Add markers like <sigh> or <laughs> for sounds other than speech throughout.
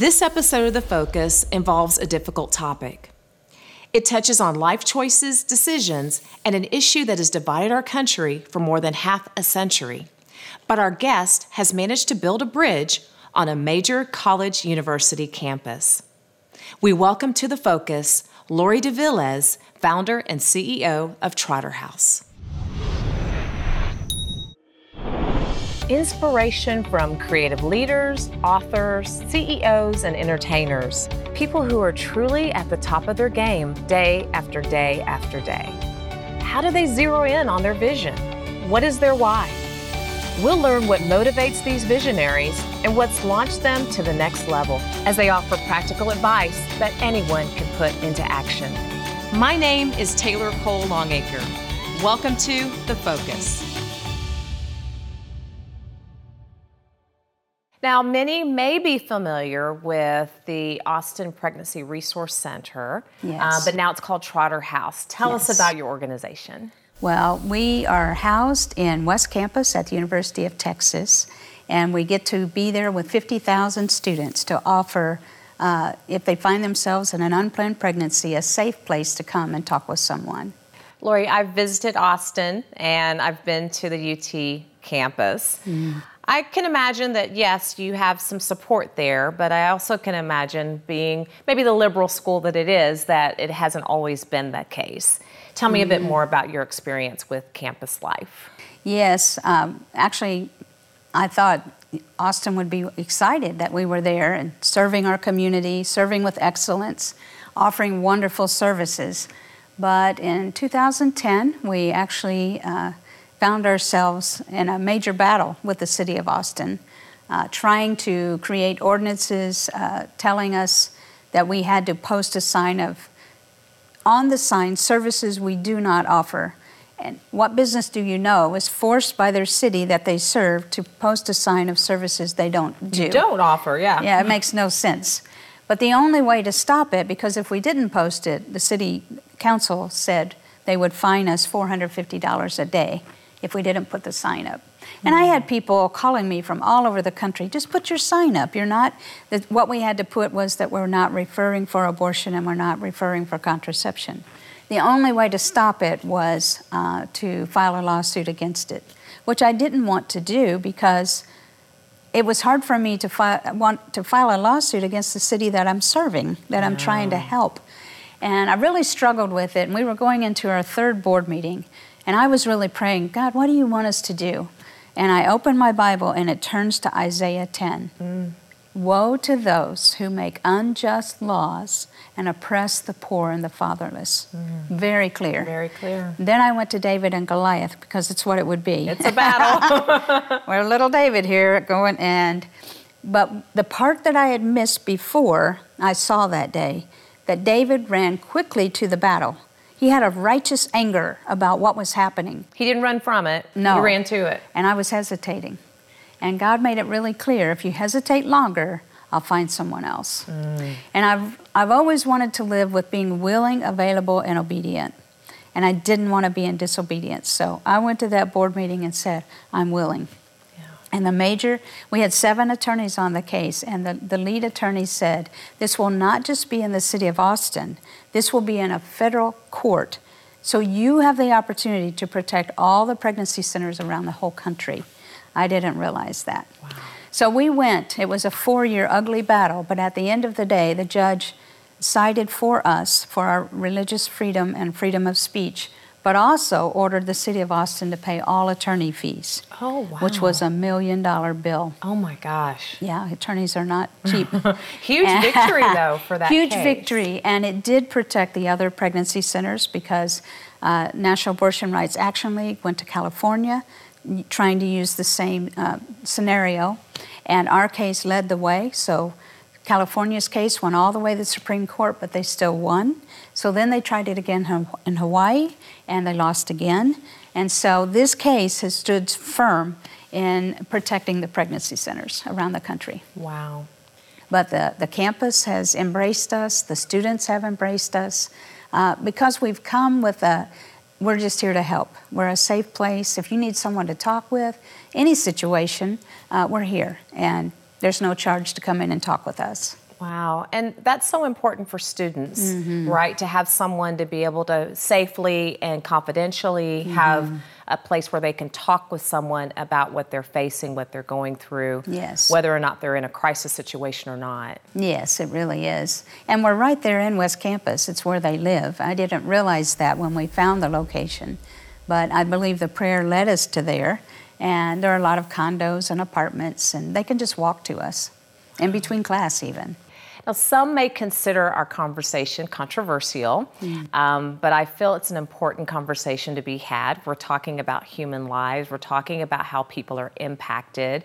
This episode of The Focus involves a difficult topic. It touches on life choices, decisions, and an issue that has divided our country for more than half a century. But our guest has managed to build a bridge on a major college university campus. We welcome to The Focus Lori DeVillez, founder and CEO of Trotter House. Inspiration from creative leaders, authors, CEOs, and entertainers. People who are truly at the top of their game day after day after day. How do they zero in on their vision? What is their why? We'll learn what motivates these visionaries and what's launched them to the next level as they offer practical advice that anyone can put into action. My name is Taylor Cole Longacre. Welcome to The Focus. Now, many may be familiar with the Austin Pregnancy Resource Center, uh, yes. uh, but now it's called Trotter House. Tell yes. us about your organization. Well, we are housed in West Campus at the University of Texas, and we get to be there with 50,000 students to offer, uh, if they find themselves in an unplanned pregnancy, a safe place to come and talk with someone. Lori, I've visited Austin and I've been to the UT campus. Mm. I can imagine that, yes, you have some support there, but I also can imagine being maybe the liberal school that it is, that it hasn't always been that case. Tell me a bit mm-hmm. more about your experience with campus life. Yes, um, actually, I thought Austin would be excited that we were there and serving our community, serving with excellence, offering wonderful services. But in 2010, we actually uh, found ourselves in a major battle with the city of Austin, uh, trying to create ordinances uh, telling us that we had to post a sign of, on the sign, services we do not offer. And what business do you know is forced by their city that they serve to post a sign of services they don't do? Don't offer, yeah. Yeah, it makes no sense. But the only way to stop it, because if we didn't post it, the city council said they would fine us $450 a day if we didn't put the sign up. And I had people calling me from all over the country, just put your sign up. You're not, what we had to put was that we're not referring for abortion and we're not referring for contraception. The only way to stop it was uh, to file a lawsuit against it, which I didn't want to do because it was hard for me to fi- want to file a lawsuit against the city that I'm serving, that I'm trying to help. And I really struggled with it. And we were going into our third board meeting. And I was really praying, God, what do you want us to do? And I opened my Bible and it turns to Isaiah 10. Mm. Woe to those who make unjust laws and oppress the poor and the fatherless. Mm. Very clear. Very clear. Then I went to David and Goliath because it's what it would be. It's a battle. <laughs> We're little David here going and but the part that I had missed before I saw that day that David ran quickly to the battle he had a righteous anger about what was happening. He didn't run from it. No. He ran to it. And I was hesitating. And God made it really clear if you hesitate longer, I'll find someone else. Mm. And I've, I've always wanted to live with being willing, available, and obedient. And I didn't want to be in disobedience. So I went to that board meeting and said, I'm willing. And the major, we had seven attorneys on the case, and the, the lead attorney said, This will not just be in the city of Austin, this will be in a federal court. So you have the opportunity to protect all the pregnancy centers around the whole country. I didn't realize that. Wow. So we went. It was a four year ugly battle, but at the end of the day, the judge sided for us for our religious freedom and freedom of speech but also ordered the city of Austin to pay all attorney fees. Oh, wow. Which was a million dollar bill. Oh, my gosh. Yeah, attorneys are not <laughs> cheap. huge victory, <laughs> though, for that Huge case. victory, and it did protect the other pregnancy centers because uh, National Abortion Rights Action League went to California trying to use the same uh, scenario, and our case led the way. So California's case went all the way to the Supreme Court, but they still won. So then they tried it again in Hawaii, and they lost again. And so this case has stood firm in protecting the pregnancy centers around the country. Wow. But the, the campus has embraced us, the students have embraced us, uh, because we've come with a, we're just here to help. We're a safe place. If you need someone to talk with, any situation, uh, we're here. And there's no charge to come in and talk with us. Wow. And that's so important for students, mm-hmm. right? To have someone to be able to safely and confidentially mm-hmm. have a place where they can talk with someone about what they're facing, what they're going through. Yes. Whether or not they're in a crisis situation or not. Yes, it really is. And we're right there in West Campus. It's where they live. I didn't realize that when we found the location, but I believe the prayer led us to there. And there are a lot of condos and apartments, and they can just walk to us in between class, even. Now, some may consider our conversation controversial, mm. um, but I feel it's an important conversation to be had. We're talking about human lives, we're talking about how people are impacted.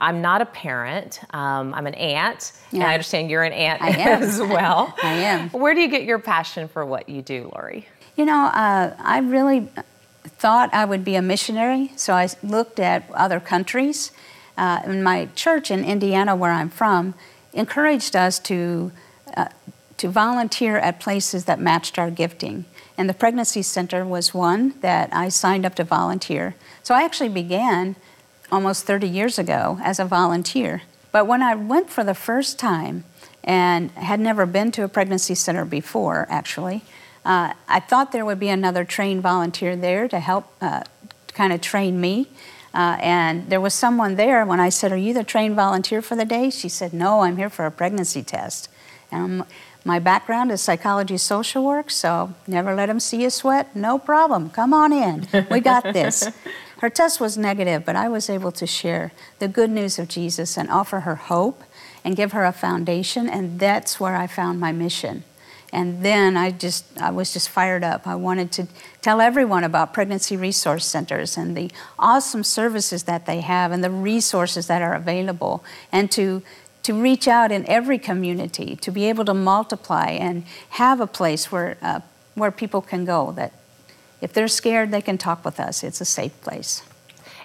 I'm not a parent, um, I'm an aunt, yeah. and I understand you're an aunt <laughs> as well. I am. Where do you get your passion for what you do, Lori? You know, uh, I really thought I would be a missionary, so I looked at other countries. Uh, in my church in Indiana, where I'm from, encouraged us to, uh, to volunteer at places that matched our gifting. And the Pregnancy Center was one that I signed up to volunteer. So I actually began almost 30 years ago as a volunteer. But when I went for the first time and had never been to a pregnancy center before, actually, uh, I thought there would be another trained volunteer there to help uh, kind of train me. Uh, and there was someone there when I said, Are you the trained volunteer for the day? She said, No, I'm here for a pregnancy test. And my background is psychology social work, so never let them see you sweat. No problem. Come on in. We got this. <laughs> her test was negative, but I was able to share the good news of Jesus and offer her hope and give her a foundation, and that's where I found my mission. And then I just I was just fired up. I wanted to tell everyone about pregnancy resource centers and the awesome services that they have and the resources that are available. And to to reach out in every community to be able to multiply and have a place where uh, where people can go that if they're scared they can talk with us. It's a safe place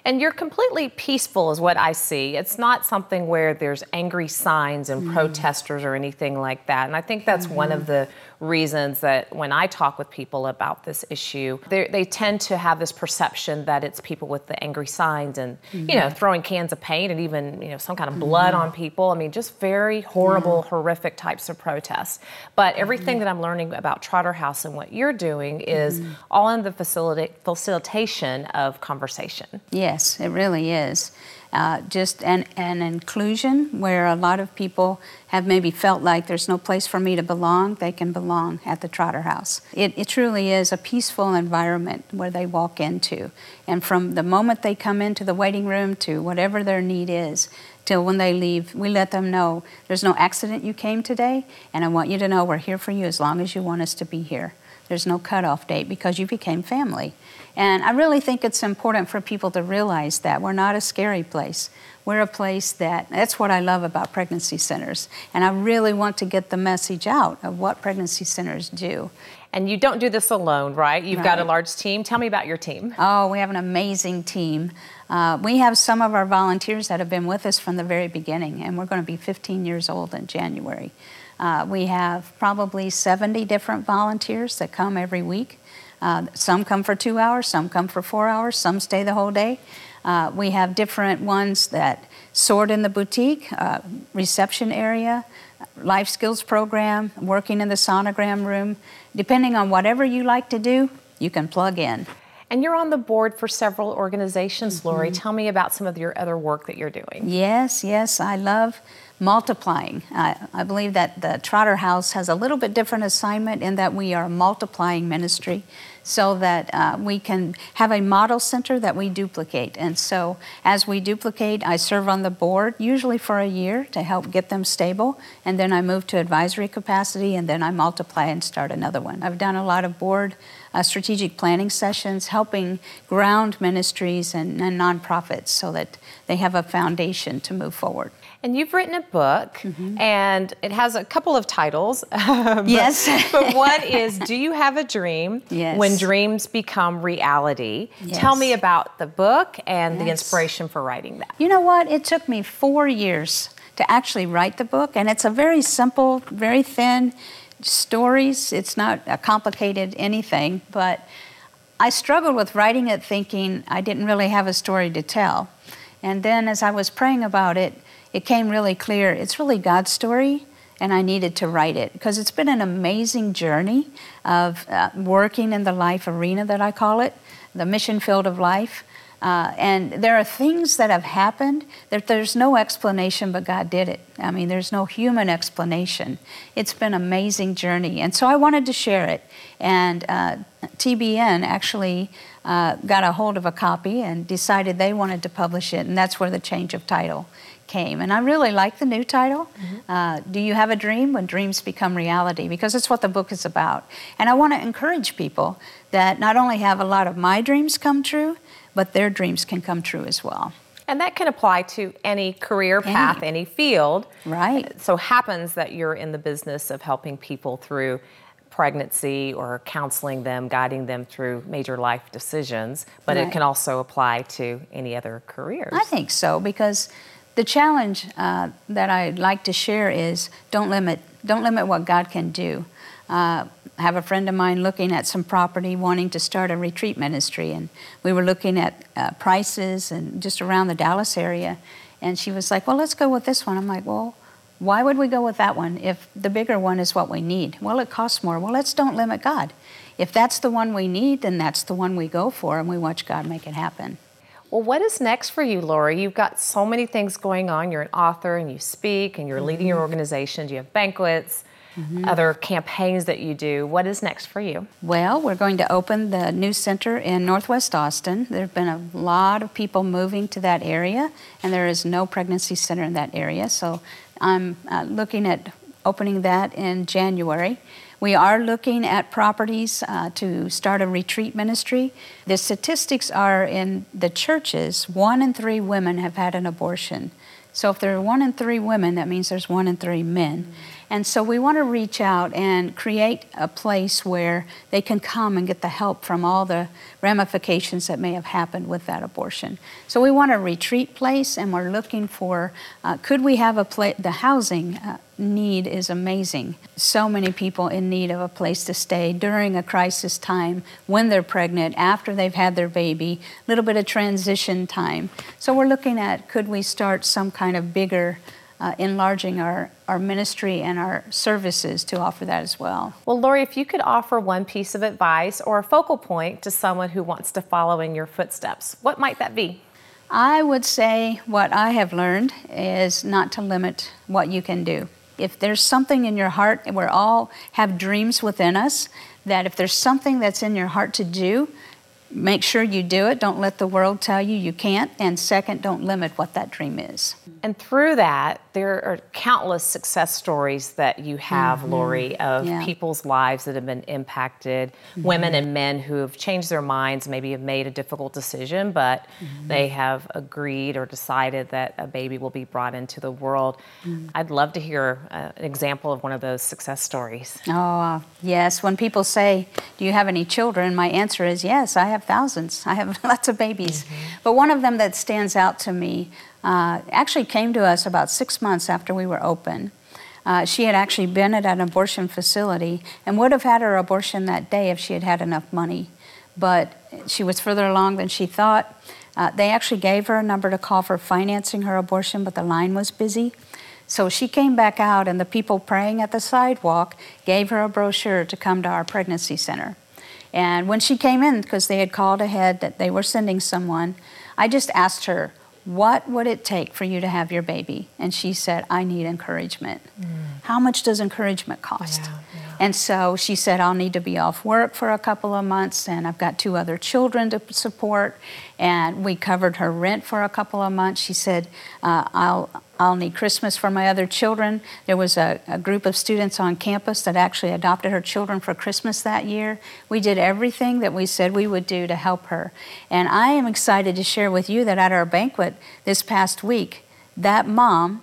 and you're completely peaceful, is what I see. It's not something where there's angry signs and mm protesters or anything like that. And I think that's mm-hmm. one of the reasons that when I talk with people about this issue, they tend to have this perception that it's people with the angry signs and mm-hmm. you know throwing cans of paint and even you know some kind of blood mm-hmm. on people. I mean, just very horrible, horrific types of protests. But everything mm-hmm. that I'm learning about Trotter House and what you're doing is mm-hmm. all in the facilita- facilitation of conversation. Yes, it really is uh, just an, an inclusion where a lot of people have maybe felt like there's no place for me to belong, they can belong at the Trotter House. It, it truly is a peaceful environment where they walk into. And from the moment they come into the waiting room to whatever their need is, till when they leave, we let them know there's no accident you came today, and I want you to know we're here for you as long as you want us to be here. There's no cutoff date because you became family. And I really think it's important for people to realize that we're not a scary place. We're a place that, that's what I love about pregnancy centers. And I really want to get the message out of what pregnancy centers do. And you don't do this alone, right? You've right. got a large team. Tell me about your team. Oh, we have an amazing team. Uh, we have some of our volunteers that have been with us from the very beginning, and we're going to be 15 years old in January. Uh, we have probably 70 different volunteers that come every week. Uh, some come for two hours, some come for four hours, some stay the whole day. Uh, we have different ones that sort in the boutique, uh, reception area, life skills program, working in the sonogram room. Depending on whatever you like to do, you can plug in. And you're on the board for several organizations, mm-hmm. Lori. Tell me about some of your other work that you're doing. Yes, yes, I love multiplying. I, I believe that the Trotter House has a little bit different assignment in that we are multiplying ministry so that uh, we can have a model center that we duplicate. And so, as we duplicate, I serve on the board usually for a year to help get them stable, and then I move to advisory capacity, and then I multiply and start another one. I've done a lot of board uh, strategic planning sessions, helping ground ministries and, and nonprofits so that they have a foundation to move forward. And you've written a book, mm-hmm. and it has a couple of titles. <laughs> but, yes. but one is Do You Have a Dream? <laughs> Yes. When Dreams Become Reality. Yes. Tell me about the book and yes. the inspiration for writing that. You know what? It took me four years to actually write the book, and it's a very simple, very thin stories. It's not a complicated anything, but I struggled with writing it thinking I didn't really have a story to tell. And then as I was praying about it, it came really clear it's really God's story, and I needed to write it because it's been an amazing journey of uh, working in the life arena that I call it, the mission field of life. Uh, and there are things that have happened that there's no explanation, but God did it. I mean, there's no human explanation. It's been an amazing journey. And so I wanted to share it. And uh, TBN actually uh, got a hold of a copy and decided they wanted to publish it. And that's where the change of title came. And I really like the new title. Mm-hmm. Uh, Do You Have a Dream? When Dreams Become Reality, because it's what the book is about. And I want to encourage people that not only have a lot of my dreams come true, but their dreams can come true as well. And that can apply to any career path, any, any field. Right. So happens that you're in the business of helping people through pregnancy or counseling them, guiding them through major life decisions, but right. it can also apply to any other careers. I think so because the challenge uh, that I'd like to share is don't limit don't limit what God can do. Uh, have a friend of mine looking at some property, wanting to start a retreat ministry, and we were looking at uh, prices and just around the Dallas area. And she was like, "Well, let's go with this one." I'm like, "Well, why would we go with that one if the bigger one is what we need?" Well, it costs more. Well, let's don't limit God. If that's the one we need, then that's the one we go for, and we watch God make it happen. Well, what is next for you, Lori? You've got so many things going on. You're an author and you speak and you're mm-hmm. leading your organization. You have banquets mm-hmm. other campaigns that you do. What is next for you? Well, we're going to open the new center in Northwest Austin. There have been a lot of people moving to that area, and there is no pregnancy center in that area. So I'm uh, looking at opening that in January. We are looking at properties uh, to start a retreat ministry. The statistics are in the churches, one in three women have had an abortion. So if there are one in three women, that means there's one in three men. Mm-hmm. And so we want to reach out and create a place where they can come and get the help from all the ramifications that may have happened with that abortion. So we want a retreat place, and we're looking for uh, could we have a place? The housing uh, need is amazing. So many people in need of a place to stay during a crisis time, when they're pregnant, after they've had their baby, a little bit of transition time. So we're looking at could we start some kind of bigger uh, enlarging our, our ministry and our services to offer that as well. Well, Lori, if you could offer one piece of advice or a focal point to someone who wants to follow in your footsteps, what might that be? I would say what I have learned is not to limit what you can do. If there's something in your heart, and we all have dreams within us, that if there's something that's in your heart to do, make sure you do it. Don't let the world tell you you can't. And second, don't limit what that dream is. And through that, there are countless success stories that you have, mm-hmm. Lori, of yeah. people's lives that have been impacted, mm-hmm. women and men who have changed their minds, maybe have made a difficult decision, but mm-hmm. they have agreed or decided that a baby will be brought into the world. Mm-hmm. I'd love to hear uh, an example of one of those success stories. Oh, uh, yes. When people say, Do you have any children? My answer is yes, I have thousands. I have <laughs> lots of babies. Mm-hmm. But one of them that stands out to me uh, actually came to us about six months after we were open. Uh, she had actually been at an abortion facility and would have had her abortion that day if she had had enough money. But she was further along than she thought. Uh, they actually gave her a number to call for financing her abortion, but the line was busy. So she came back out, and the people praying at the sidewalk gave her a brochure to come to our pregnancy center. And when she came in, because they had called ahead that they were sending someone, I just asked her, what would it take for you to have your baby? And she said, I need encouragement. Mm. How much does encouragement cost? Yeah, yeah. And so she said, I'll need to be off work for a couple of months, and I've got two other children to support. And we covered her rent for a couple of months. She said, uh, I'll, I'll need Christmas for my other children. There was a, a, group of students on campus that actually adopted her children for Christmas that year. We did everything that we said we would do to help her. And I am excited to share with you that at our banquet this past week, that mom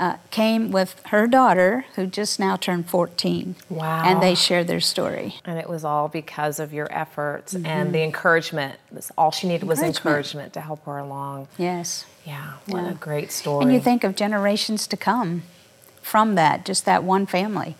uh, came with her daughter, who just now turned 14. Wow. And they shared their story. And it was all because of your efforts mm-hmm. and the encouragement. All she needed was encouragement to help her along. Yes. Yeah, what yeah. a great story. And you think of generations to come from that, just that one family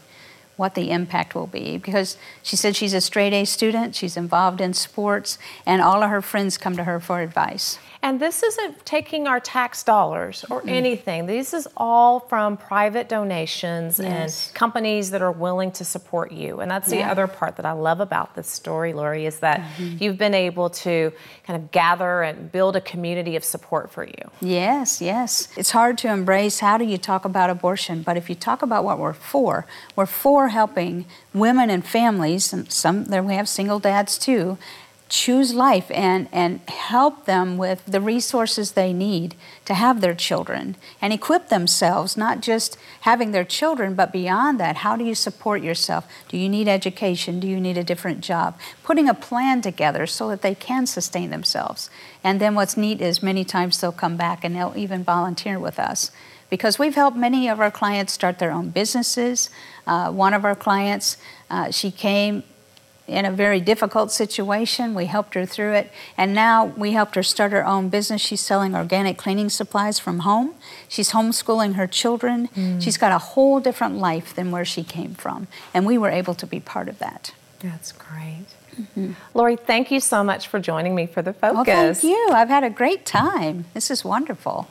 what the impact will be because she said she's a straight A student, she's involved in sports, and all of her friends come to her for advice. And this isn't taking our tax dollars or mm. anything. This is all from private donations yes. and companies that are willing to support you. And that's the other part that I love about this story, Lori, is that mm-hmm. you've been able to kind of gather and build a community of support for you. Yes, yes. It's hard to embrace how do you talk about abortion, but if you talk about what we're for, we're for helping women and families, and some there we have single dads too, choose life and, and help them with the resources they need to have their children and equip themselves, not just having their children, but beyond that. How do you support yourself? Do you need education? Do you need a different job? Putting a plan together so that they can sustain themselves. And then what's neat is many times they'll come back and they'll even volunteer with us. Because we've helped many of our clients start their own businesses. Uh, one of our clients, uh, she came in a very difficult situation. We helped her through it. And now we helped her start her own business. She's selling organic cleaning supplies from home. She's homeschooling her children. Mm. She's got a whole different life than where she came from. And we were able to be part of that. That's great. Mm-hmm. Lori, thank you so much for joining me for the focus. Oh, thank you. I've had a great time. This is wonderful.